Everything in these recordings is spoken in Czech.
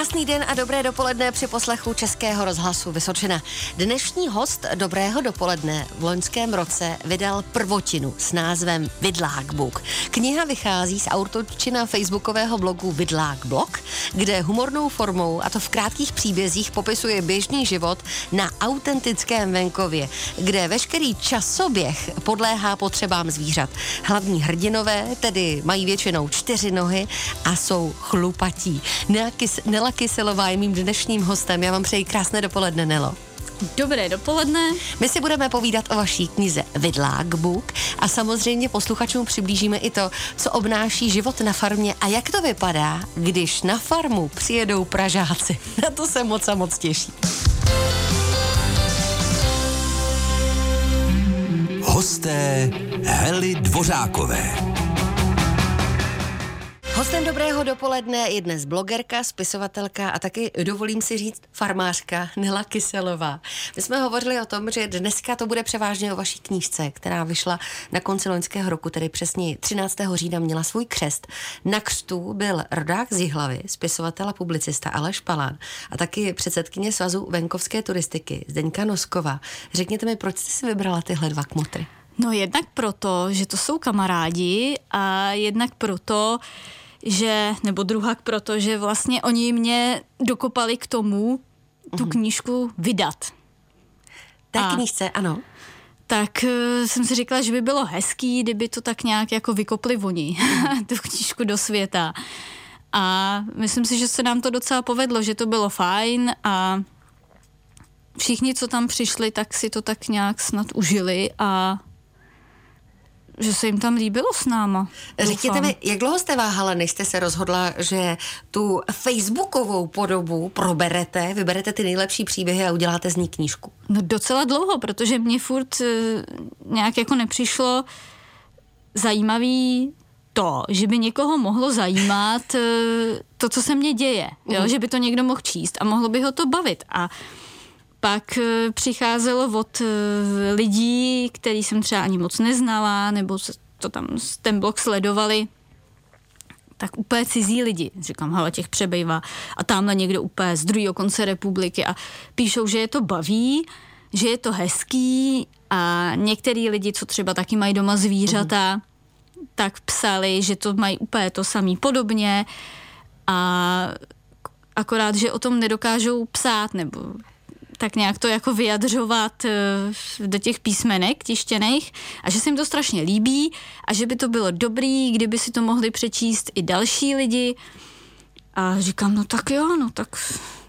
Krásný den a dobré dopoledne při poslechu Českého rozhlasu Vysočina. Dnešní host Dobrého dopoledne v loňském roce vydal prvotinu s názvem Vidlák Book. Kniha vychází z autorčina facebookového blogu Vidlák Blog, kde humornou formou, a to v krátkých příbězích, popisuje běžný život na autentickém venkově, kde veškerý časoběh podléhá potřebám zvířat. Hlavní hrdinové tedy mají většinou čtyři nohy a jsou chlupatí. Neakys, Nela Kyselová je mým dnešním hostem. Já vám přeji krásné dopoledne, Nelo. Dobré dopoledne. My si budeme povídat o vaší knize Vidlák Book a samozřejmě posluchačům přiblížíme i to, co obnáší život na farmě a jak to vypadá, když na farmu přijedou Pražáci. Na to se moc a moc těší. Hosté Hely Dvořákové. Hostem dobrého dopoledne je dnes blogerka, spisovatelka a taky, dovolím si říct, farmářka Nela Kyselová. My jsme hovořili o tom, že dneska to bude převážně o vaší knížce, která vyšla na konci loňského roku, tedy přesně 13. října měla svůj křest. Na křtu byl rodák z Jihlavy, spisovatel a publicista Aleš Palán a taky předsedkyně Svazu venkovské turistiky Zdeňka Noskova. Řekněte mi, proč jste si vybrala tyhle dva kmotry? No jednak proto, že to jsou kamarádi a jednak proto, že, nebo druhak proto, že vlastně oni mě dokopali k tomu tu mhm. knížku vydat. Té a knížce, ano. Tak uh, jsem si říkala, že by bylo hezký, kdyby to tak nějak jako vykopli oni, tu knížku do světa. A myslím si, že se nám to docela povedlo, že to bylo fajn a všichni, co tam přišli, tak si to tak nějak snad užili a že se jim tam líbilo s náma. Řekněte mi, jak dlouho jste váhala, než jste se rozhodla, že tu facebookovou podobu proberete, vyberete ty nejlepší příběhy a uděláte z ní knížku? No docela dlouho, protože mě furt uh, nějak jako nepřišlo zajímavý to, že by někoho mohlo zajímat uh, to, co se mně děje, jo? Uh-huh. že by to někdo mohl číst a mohlo by ho to bavit. A pak eh, přicházelo od eh, lidí, který jsem třeba ani moc neznala, nebo to tam ten blog sledovali, tak úplně cizí lidi. Říkám, hele, těch přebejvá. A tamhle někdo úplně z druhého konce republiky a píšou, že je to baví, že je to hezký a některý lidi, co třeba taky mají doma zvířata, uh-huh. tak psali, že to mají úplně to samý podobně a akorát, že o tom nedokážou psát nebo tak nějak to jako vyjadřovat eh, do těch písmenek tištěných a že se jim to strašně líbí a že by to bylo dobrý, kdyby si to mohli přečíst i další lidi. A říkám, no tak jo, no tak,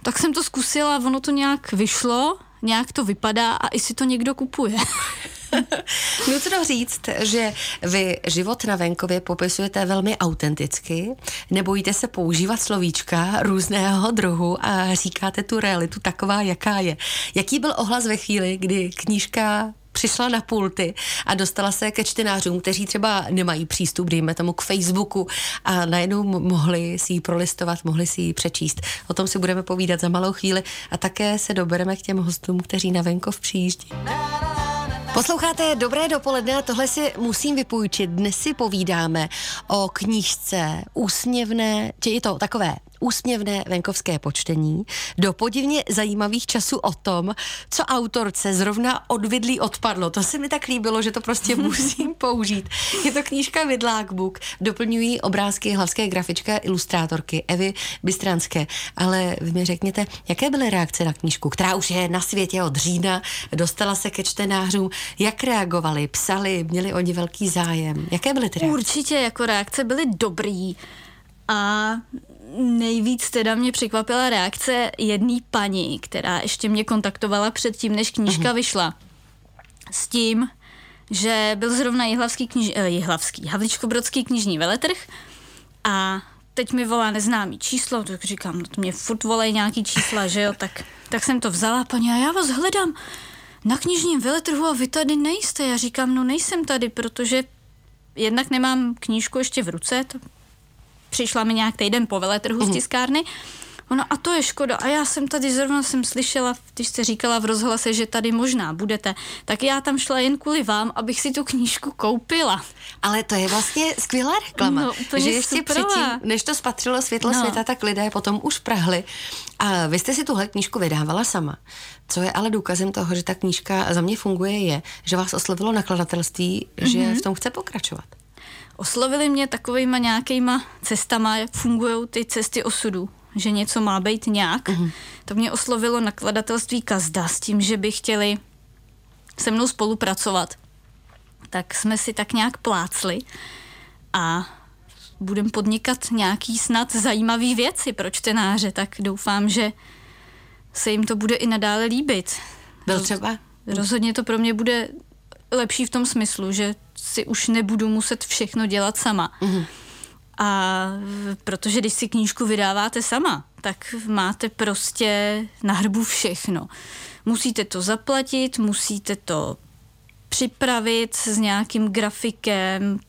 tak jsem to zkusila, ono to nějak vyšlo, nějak to vypadá a i si to někdo kupuje. Nutno říct, že vy život na venkově popisujete velmi autenticky, nebojíte se používat slovíčka různého druhu a říkáte tu realitu taková, jaká je. Jaký byl ohlas ve chvíli, kdy knížka přišla na pulty a dostala se ke čtenářům, kteří třeba nemají přístup, dejme tomu, k Facebooku a najednou mohli si ji prolistovat, mohli si ji přečíst. O tom si budeme povídat za malou chvíli a také se dobereme k těm hostům, kteří na venkov přijíždí. Posloucháte Dobré dopoledne a tohle si musím vypůjčit. Dnes si povídáme o knížce úsměvné, či je to takové úsměvné venkovské počtení do podivně zajímavých časů o tom, co autorce zrovna odvidlí odpadlo. To se mi tak líbilo, že to prostě musím použít. Je to knížka Vidlák Book, doplňují obrázky hlavské grafičké ilustrátorky Evy Bystranské. Ale vy mi řekněte, jaké byly reakce na knížku, která už je na světě od října, dostala se ke čtenářům, jak reagovali, psali, měli oni velký zájem. Jaké byly ty reakce? Určitě jako reakce byly dobrý. A nejvíc teda mě překvapila reakce jedné paní, která ještě mě kontaktovala předtím, než knížka uh-huh. vyšla. S tím, že byl zrovna jihlavský, kniž, eh, jihlavský Havličkobrodský knižní veletrh a teď mi volá neznámý číslo, tak říkám, no to mě furt volají nějaký čísla, že jo, tak, tak jsem to vzala, paní, a já vás hledám na knižním veletrhu a vy tady nejste. Já říkám, no nejsem tady, protože jednak nemám knížku ještě v ruce, to přišla mi nějak týden po veletrhu mm. z mhm. tiskárny. Ona, a to je škoda. A já jsem tady zrovna jsem slyšela, když jste říkala v rozhlase, že tady možná budete, tak já tam šla jen kvůli vám, abych si tu knížku koupila. Ale to je vlastně skvělá reklama. No, úplně že ještě superová. předtím, než to spatřilo světlo No. světa, tak lidé potom už prahli. A vy jste si tuhle knížku vydávala sama. Co je ale důkazem toho, že ta knížka za mě funguje, je, že vás oslovilo nakladatelství, že Mhm. v tom chce pokračovat. Oslovili mě takovýma nějakýma cestama, jak fungují ty cesty osudu, že něco má být nějak. Mm-hmm. To mě oslovilo nakladatelství Kazda s tím, že by chtěli se mnou spolupracovat. Tak jsme si tak nějak plácli a budem podnikat nějaký snad zajímavý věci pro čtenáře, tak doufám, že se jim to bude i nadále líbit. Byl třeba? Rozhodně to pro mě bude lepší v tom smyslu, že si už nebudu muset všechno dělat sama. Mm-hmm. A protože když si knížku vydáváte sama, tak máte prostě na hrbu všechno. Musíte to zaplatit, musíte to připravit s nějakým grafikem,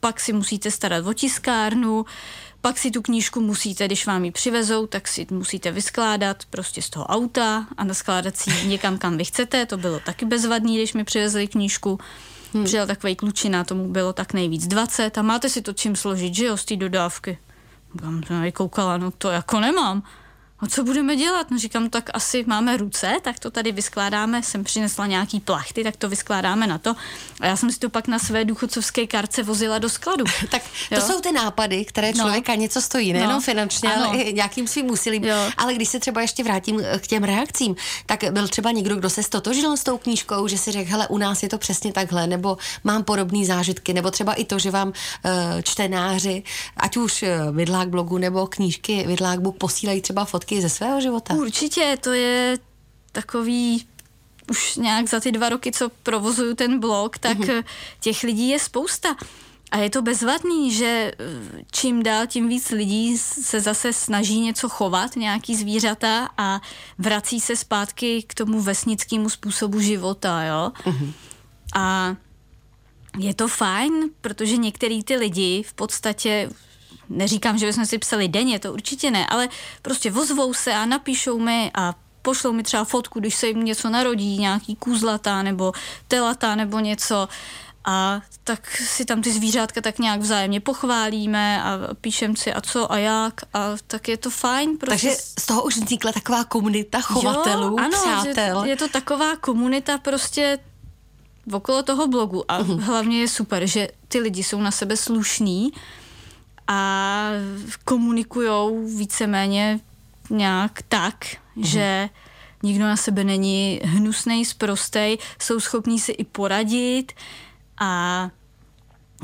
pak si musíte starat o tiskárnu, pak si tu knížku musíte, když vám ji přivezou, tak si musíte vyskládat prostě z toho auta a naskládat si ji někam, kam vy chcete. To bylo taky bezvadný, když mi přivezli knížku. Hmm. Přijel takový klučina, tomu bylo tak nejvíc 20 a máte si to čím složit, že jo, z té dodávky. Tam jsem koukala, no to jako nemám. A co budeme dělat? No říkám, tak asi máme ruce, tak to tady vyskládáme. Jsem přinesla nějaký plachty, tak to vyskládáme na to. A já jsem si to pak na své důchodcovské karce vozila do skladu. Tak to Jo. jsou ty nápady, které No. člověka něco stojí, nejenom No. finančně, Ano. ale i nějakým svým úsilím. Jo. Ale když se třeba ještě vrátím eh, k těm reakcím, tak byl třeba někdo, kdo se stotožil s tou knížkou, že si řekl, hele, u nás je to přesně takhle, nebo mám podobné zážitky, nebo třeba i to, že vám eh, čtenáři, ať už eh, Vidlák blogu nebo knížky Vidlák book posílají třeba fotky ze svého života. Určitě, to je takový už nějak za ty dva roky, co provozuju ten blog, tak mm-hmm. těch lidí je spousta. A je to bezvadný, že eh, čím dál, tím víc lidí se zase snaží něco chovat, nějaký zvířata a vrací se zpátky k tomu vesnickému způsobu života, jo. Mm-hmm. A je to fajn, protože některý ty lidi v podstatě neříkám, že bychom si psali denně, to určitě ne, ale prostě vozvou se a napíšou mi a pošlou mi třeba fotku, když se jim něco narodí, nějaký kůzlata nebo telata nebo něco a tak si tam ty zvířátka tak nějak vzájemně pochválíme a píšem si a co a jak a tak je to fajn. Prostě Takže z toho už vznikla taková komunita chovatelů, jo, ano, přátel. Že je to taková komunita prostě okolo toho blogu a Mhm. hlavně je super, že ty lidi jsou na sebe slušní a komunikujou víceméně nějak tak, Mhm. že nikdo na sebe není hnusnej, sprostej, jsou schopní si i poradit a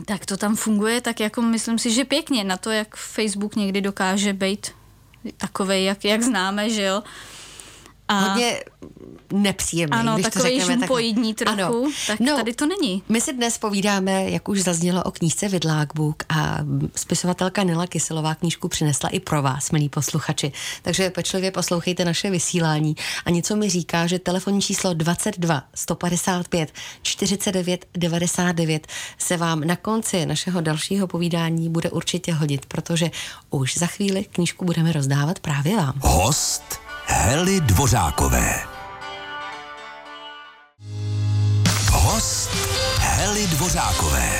tak to tam funguje, tak jako myslím si, že pěkně na to, jak Facebook někdy dokáže být takovej, jak, jak známe, že jo. A Hodně nepříjemný, ano, když to takový řekneme takhle. žumpoidní trochu, Ano. tak No, tady to není. My si dnes povídáme, jak už zaznělo o knížce Vidlák Book a spisovatelka Nila Kyselová knížku přinesla i pro vás, milí posluchači. Takže pečlivě poslouchejte naše vysílání a něco mi říká, že telefonní číslo 22 155 49 99 se vám na konci našeho dalšího povídání bude určitě hodit, protože už za chvíli knížku budeme rozdávat právě vám. Host Hely Dvořákové. Host Hely Dvořákové.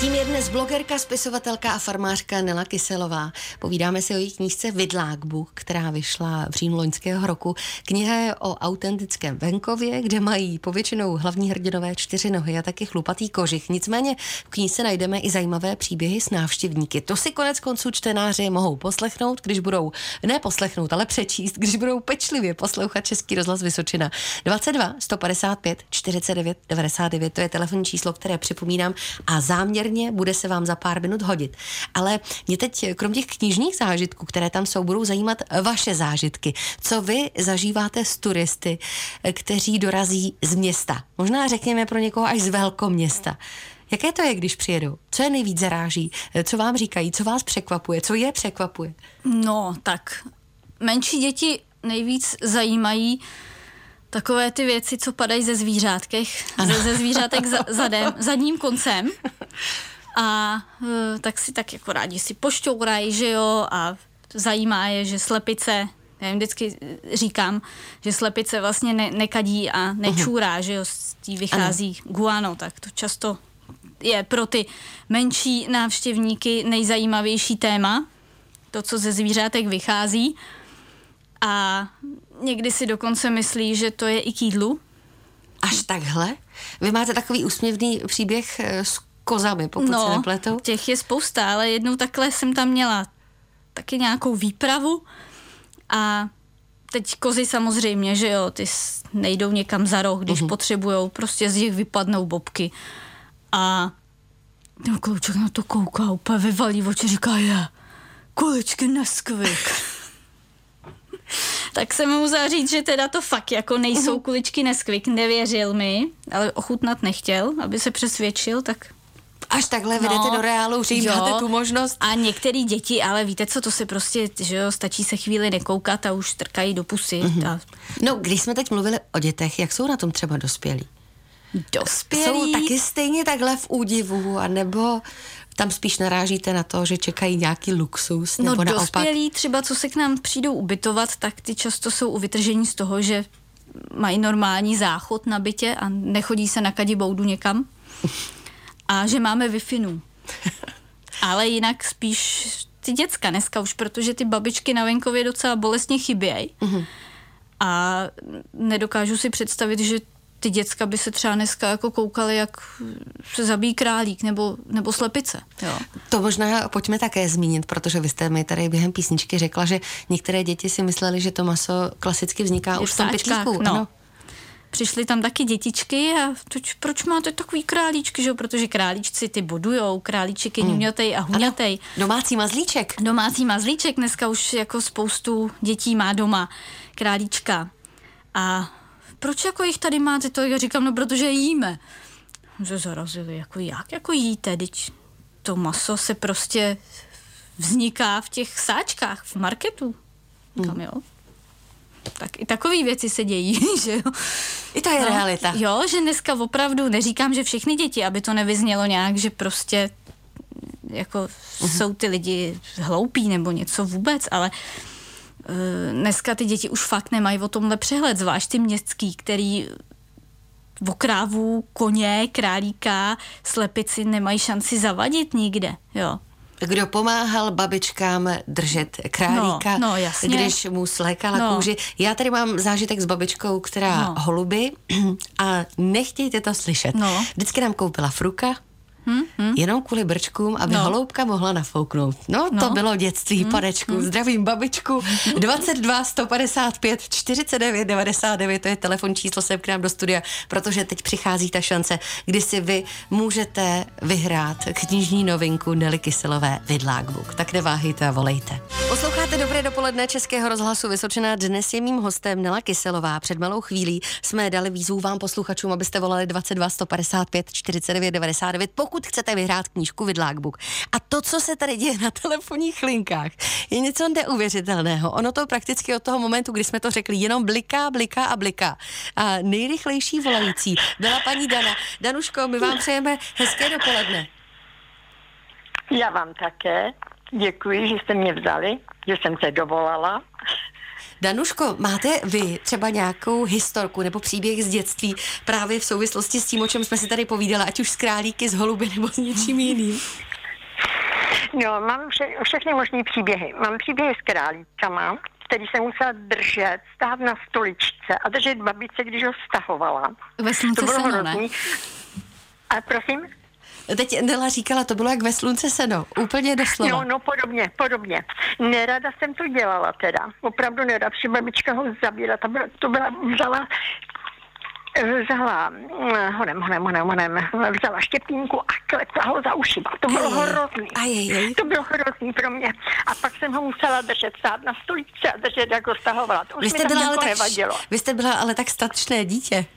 Tím je dnes blogerka, spisovatelka a farmářka Nela Kyselová. Povídáme si o její knížce Vidlák Book, která vyšla v říjnu loňského roku. Kniha je o autentickém venkově, kde mají povětšinou hlavní hrdinové čtyři nohy a taky chlupatý kožich. Nicméně v knížce najdeme i zajímavé příběhy s návštěvníky. To si konec konců čtenáři mohou poslechnout, když budou, ne poslechnout, ale přečíst, když budou pečlivě poslouchat Český rozhlas Vysočina. 22 155 49 99, to je telefonní číslo, které připomínám a záměrně bude se vám za pár minut hodit. Ale mě teď, krom těch knižních zážitků, které tam jsou, budou zajímat vaše zážitky. Co vy zažíváte s turisty, kteří dorazí z města? Možná řekněme pro někoho až z velkoměsta. Jaké to je, když přijedou? Co je nejvíc zaráží? Co vám říkají? Co vás překvapuje? Co je překvapuje? No, tak menší děti nejvíc zajímají takové ty věci, co padají ze zvířátkech, ze, ze zvířátek za, zadem, zadním koncem. A eh, tak si tak jako rádi si pošťourají, že jo, a zajímá je, že slepice já jim vždycky říkám, že slepice vlastně ne, nekadí a nečůrá, uh-huh. že jo, z tí vychází ano. guano, tak to často je pro ty menší návštěvníky nejzajímavější téma, to, co ze zvířátek vychází. A někdy si dokonce myslí, že to je i k jídlu. Až takhle? Vy máte takový úsměvný příběh eh, s kozami, pokud no, se nepletu? těch je spousta, ale jednou takhle jsem tam měla taky nějakou výpravu a teď kozy samozřejmě, že jo, ty nejdou někam za roh, když uh-huh. potřebujou, prostě z nich vypadnou bobky. A ten klouček na to kouká, úplně vyvalí oči, říká, je, kuličky neskvik. Tak jsem mu musela říct, že teda to fakt jako nejsou uh-huh. kuličky neskvik, nevěřil mi, ale ochutnat nechtěl, aby se přesvědčil, tak Až takhle no, vedete do reálu, že jim jo. dáte tu možnost. A některé děti, ale víte co, to se prostě, že jo, stačí se chvíli nekoukat a už trkají do pusy. Mm-hmm. A... No, když jsme teď mluvili o dětech, jak jsou na tom třeba dospělí? Dospělí? Jsou taky stejně takhle v údivu, anebo tam spíš narážíte na to, že čekají nějaký luxus, nebo no, naopak? dospělí třeba, co se k nám přijdou ubytovat, tak ty často jsou uvytržení z toho, že mají normální záchod na bytě a nechodí se na kadiboudu někam. a že máme wi Ale jinak spíš ty děcka dneska už, protože ty babičky na venkově docela bolestně chybějí. Mm-hmm. A nedokážu si představit, že ty děcka by se třeba dneska jako koukaly, jak se zabíjí králík nebo, nebo slepice. Jo. To možná pojďme také zmínit, protože vy jste mi tady během písničky řekla, že některé děti si mysleli, že to maso klasicky vzniká Je už v tom pytlíku. No. Ano přišly tam taky dětičky a toč, proč máte takový králíčky, že? protože králíčci ty bodujou, králíček je hmm. a huňatej. Ano, domácí mazlíček. Domácí mazlíček, dneska už jako spoustu dětí má doma králíčka. A proč jako jich tady máte to? Já říkám, no protože jíme. Že zarazili, jako jak jako jíte, teď to maso se prostě vzniká v těch sáčkách, v marketu. Kam hmm. jo? tak i takové věci se dějí, že jo. I to je no, realita. Jo, že dneska opravdu neříkám, že všechny děti, aby to nevyznělo nějak, že prostě jako uh-huh. jsou ty lidi hloupí nebo něco vůbec, ale dneska ty děti už fakt nemají o tomhle přehled, zvlášť ty městský, který o krávu, koně, králíka, slepici nemají šanci zavadit nikde, jo kdo pomáhal babičkám držet králíka, no, no, jasně. když mu slékala no. kůži. Já tady mám zážitek s babičkou, která no. holuby a nechtějte to slyšet. No. Vždycky nám koupila fruka, Hmm, hmm. Jenom kvůli brčkům, aby no. holoubka mohla nafouknout. No, no. to bylo dětství, hmm, panečku. Hmm. Zdravím babičku. 22 155 49 99, to je telefon číslo sem k nám do studia, protože teď přichází ta šance, kdy si vy můžete vyhrát knižní novinku Nelly Kyselové Vidlák Book. Tak neváhejte a volejte. Posloucháte Dobré dopoledne Českého rozhlasu Vysočená. Dnes je mým hostem Nela Kyselová. Před malou chvílí jsme dali výzvu vám posluchačům, abyste volali 22 155 49 99. Pokud pokud chcete vyhrát knížku Vidlák Book. A to, co se tady děje na telefonních linkách, je něco neuvěřitelného. Ono to prakticky od toho momentu, kdy jsme to řekli, jenom bliká, bliká a bliká. A nejrychlejší volající byla paní Dana. Danuško, my vám přejeme hezké dopoledne. Já vám také. Děkuji, že jste mě vzali, že jsem se dovolala. Danuško, máte vy třeba nějakou historku nebo příběh z dětství právě v souvislosti s tím, o čem jsme si tady povídali, ať už z králíky, z holuby nebo s něčím jiným? No, mám vše, všechny možné příběhy. Mám příběhy s králíkama, který jsem musela držet, stát na stoličce a držet babice, když ho stahovala. Ve to bylo hrozný. A prosím? Teď Nela říkala, to bylo jak ve slunce seno, úplně doslova. No, no, podobně, podobně. Nerada jsem to dělala teda, opravdu nerada, protože babička ho zabíla, to byla, to byla vzala vzala honem, honem, honem, honem, vzala štěpínku a klepla ho za ušiva. To bylo hrozný. To bylo hrozný pro mě. A pak jsem ho musela držet stát na stoličce a držet, jak ho stahovala. To už vy jste byla ale tak, nevadilo. Vy jste byla ale tak statečné dítě.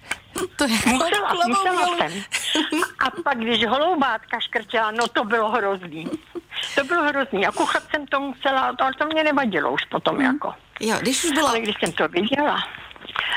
To je musela, musela jsem. A pak, když holoubátka škrtila, no to bylo hrozný. To bylo hrozný. A kuchat jsem to musela, ale to mě nevadilo už potom hmm. jako. Jo, když už byla... Ale když jsem to viděla,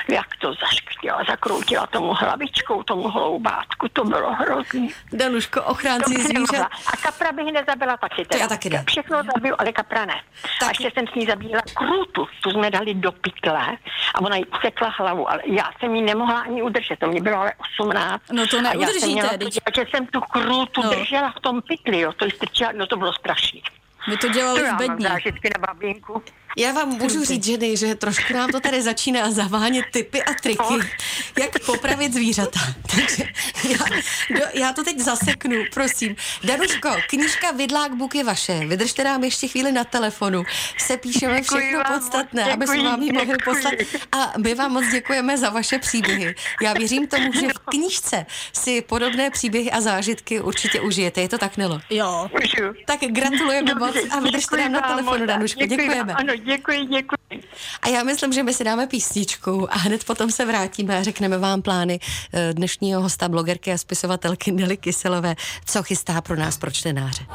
jak to zaškrtila, zakroutila tomu hlavičkou, tomu hloubátku, to bylo hrozný. Danuško, ochránci zvířat. A kapra bych nezabila taky. Teda. To já taky ne. Všechno zabil, ale kapra ne. Tak. A ještě jsem s ní zabíjela krutu, tu jsme dali do pytle a ona jí usekla hlavu, ale já jsem ji nemohla ani udržet, to mě bylo ale 18. No to neudržíte. Já jsem, jsem tu krutu no. držela v tom pytli, jo, to strčila, no to bylo strašné. My to dělali to v bední. zážitky na babinku. Já vám můžu říct, ženy, že trošku nám to tady začíná zavánět typy a triky, jak popravit zvířata. Takže já, do, já to teď zaseknu, prosím. Danuško, knížka Vidlák Buk je vaše. Vydržte nám ještě chvíli na telefonu. Se píšeme všechno podstatné, děkuji, aby jsme vám ji mohli poslat. A my vám moc děkujeme za vaše příběhy. Já věřím tomu, že v knížce si podobné příběhy a zážitky určitě užijete. Je to tak, Nelo? Jo. Tak gratulujeme moc a vydržte nám na telefonu, Danuško. Děkujeme. Ano, děkuji, děkuji. A já myslím, že my si dáme písničku a hned potom se vrátíme a řekneme vám plány eh, dnešního hosta, blogerky a spisovatelky Nelly Kyselové, co chystá pro nás, pro čtenáře.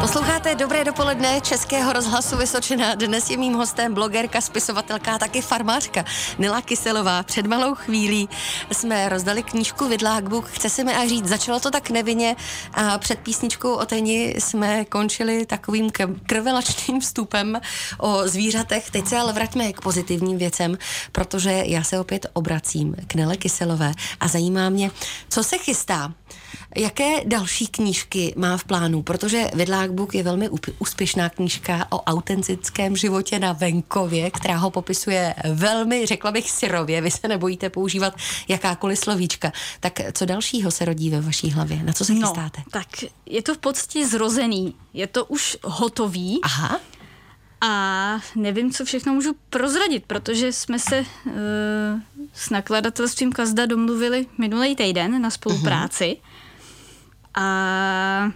Posloucháte Dobré dopoledne Českého rozhlasu Vysočina. Dnes je mým hostem blogerka, spisovatelka a taky farmářka Nila Kyselová. Před malou chvílí jsme rozdali knížku Vidlák Bůh. Chce si mi a říct, začalo to tak nevinně a před písničkou o teni jsme končili takovým krvelačným vstupem o zvířatech. Teď se ale vraťme k pozitivním věcem, protože já se opět obracím k Nele Kyselové a zajímá mě, co se chystá Jaké další knížky má v plánu? Protože Vidlák Buk je velmi úspěšná knížka o autentickém životě na venkově, která ho popisuje velmi, řekla bych, syrově. Vy se nebojíte používat jakákoliv slovíčka. Tak co dalšího se rodí ve vaší hlavě? Na co se no, chystáte? Tak je to v podstatě zrozený. Je to už hotový. Aha. A nevím, co všechno můžu prozradit, protože jsme se uh, s nakladatelstvím Kazda domluvili minulý týden na spolupráci. Uh-huh. A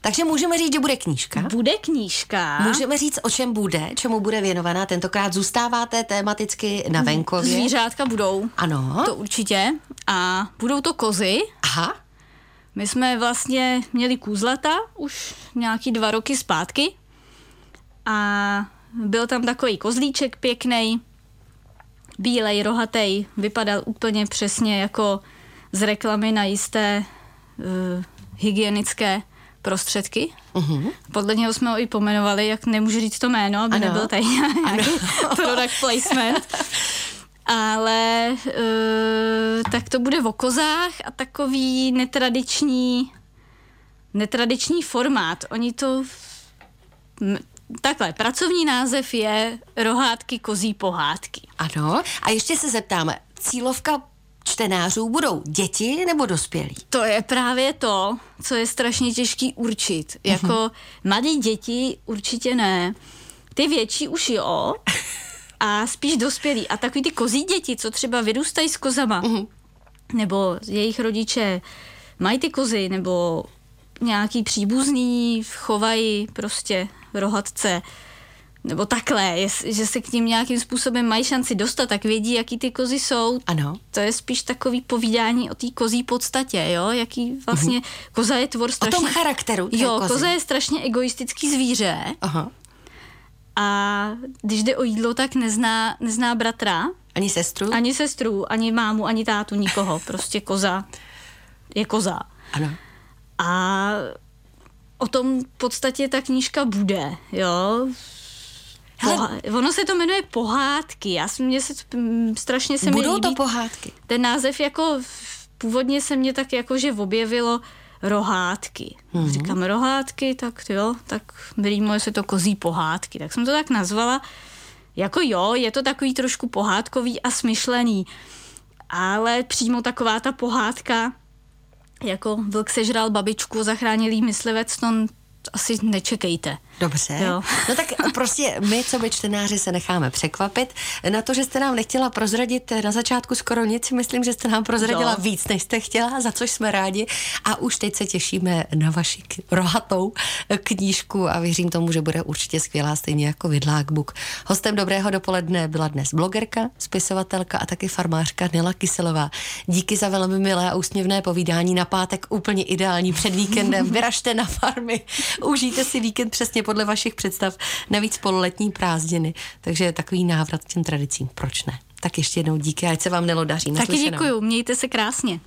takže můžeme říct, že bude knížka. Bude knížka. Můžeme říct, o čem bude, čemu bude věnovaná. Tentokrát zůstáváte tematicky na venkově. Zvířátka budou. Ano. To určitě. A budou to kozy. Aha. My jsme vlastně měli kůzlata už nějaký dva roky zpátky a byl tam takový kozlíček pěkný, bílej, rohatý, vypadal úplně přesně jako z reklamy na jisté uh, hygienické prostředky. Uh-huh. Podle něho jsme ho i pomenovali, jak nemůžu říct to jméno, aby ano. nebyl tady nějaký product placement. Ale uh, tak to bude v okozách a takový netradiční netradiční formát. Oni to Takhle, pracovní název je Rohátky kozí pohádky. Ano, a ještě se zeptáme, cílovka čtenářů budou děti nebo dospělí? To je právě to, co je strašně těžký určit. Jako mladí děti určitě ne. Ty větší už jo, a spíš dospělí. A takový ty kozí děti, co třeba vyrůstají s kozama, uh-huh. nebo jejich rodiče mají ty kozy, nebo nějaký příbuzný chovají prostě rohatce, nebo takhle, je, že se k ním nějakým způsobem mají šanci dostat, tak vědí, jaký ty kozy jsou. Ano. To je spíš takový povídání o té kozí podstatě, jo, jaký vlastně, mm-hmm. koza je tvor strašně... O tom charakteru Jo, kozy. koza je strašně egoistický zvíře. Aha. A když jde o jídlo, tak nezná, nezná bratra. Ani sestru? Ani sestru, ani mámu, ani tátu, nikoho. Prostě koza je koza. Ano. A o tom v podstatě ta knížka bude, jo. Hele, ono se to jmenuje pohádky. Já jsem, mě se, strašně se mi líbí, to pohádky? Ten název jako, původně se mě tak jako, že objevilo rohátky. Mm-hmm. Říkám rohátky, tak jo, tak moje se to kozí pohádky. Tak jsem to tak nazvala. Jako jo, je to takový trošku pohádkový a smyšlený. Ale přímo taková ta pohádka, jako vlk sežral babičku, zachránil jí myslivec, to asi nečekejte. Dobře. Jo. No tak prostě my, co by čtenáři, se necháme překvapit. Na to, že jste nám nechtěla prozradit na začátku skoro nic, myslím, že jste nám prozradila jo. víc, než jste chtěla, za což jsme rádi. A už teď se těšíme na vaši rohatou knížku a věřím tomu, že bude určitě skvělá, stejně jako Vidlák Book. Hostem dobrého dopoledne byla dnes blogerka, spisovatelka a taky farmářka Nela Kyselová. Díky za velmi milé a úsměvné povídání na pátek, úplně ideální před víkendem. Vyražte na farmy, užijte si víkend přesně podle vašich představ, navíc pololetní prázdniny, takže takový návrat k těm tradicím, proč ne? Tak ještě jednou díky, ať se vám Nelo daří. Taky děkuju, mějte se krásně.